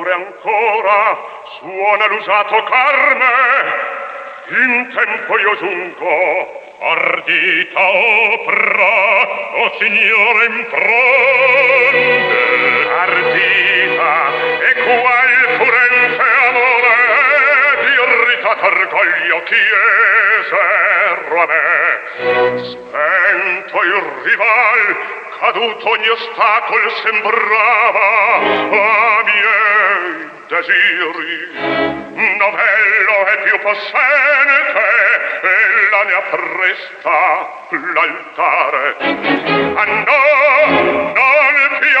Per laure ancora suona l'usato carme. In tempo io giungo ardita opera o signore imprende. Ardita e qual furente amore di irritato orgoglio chiese a me spento il rival caduto ogni ostacolo sembrava a miei desiri novello e più possente ella ne appresta l'altare. A no non più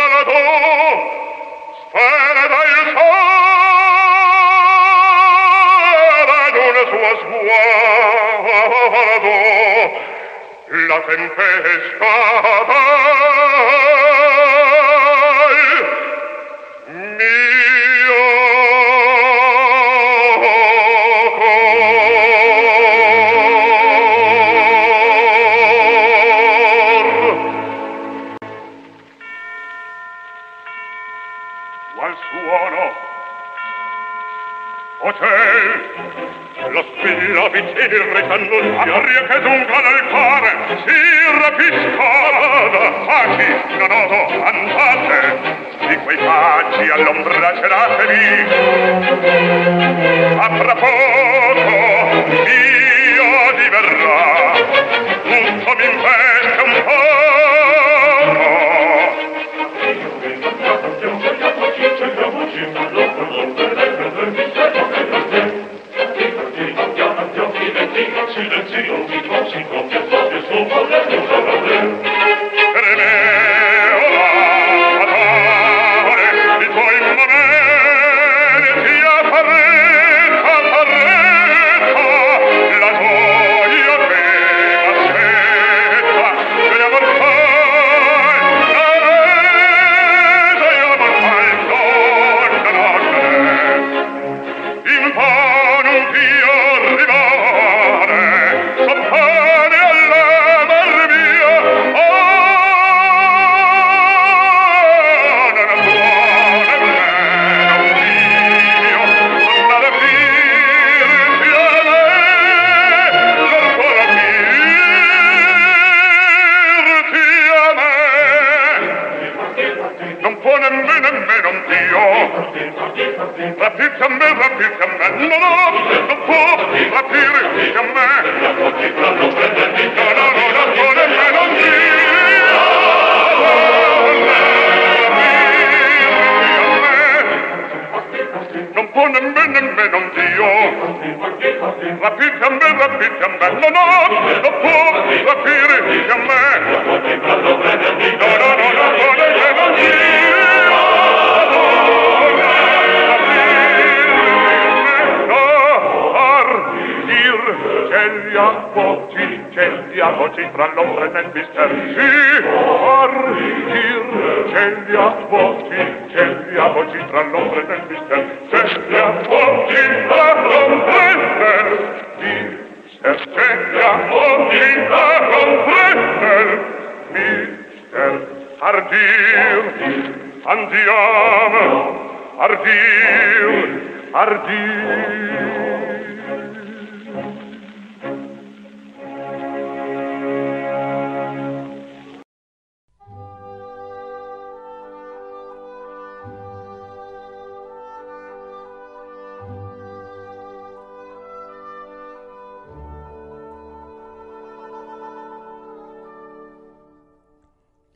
la tempesta father. Hotel lo spillo vicini risannuncia aria che dunca nel cuore si rapisca. Faci non odo andate. Di quei facci all'ombra ceratevi a fra Dio rapirti a me, rapirti a me no, no, non può rapirti a me no, no, no, non può nemmeno Dio non può nemmeno nemmeno Dio rapirti a me, rapirti a me no, no, non può rapirti a me voci celia voci tra l'ombre nel mister sì far dir celia voci celia voci tra l'ombre nel mister celia voci tra l'ombre nel mister celia voci tra l'ombre nel mister ardir andiamo. Ardir ardir.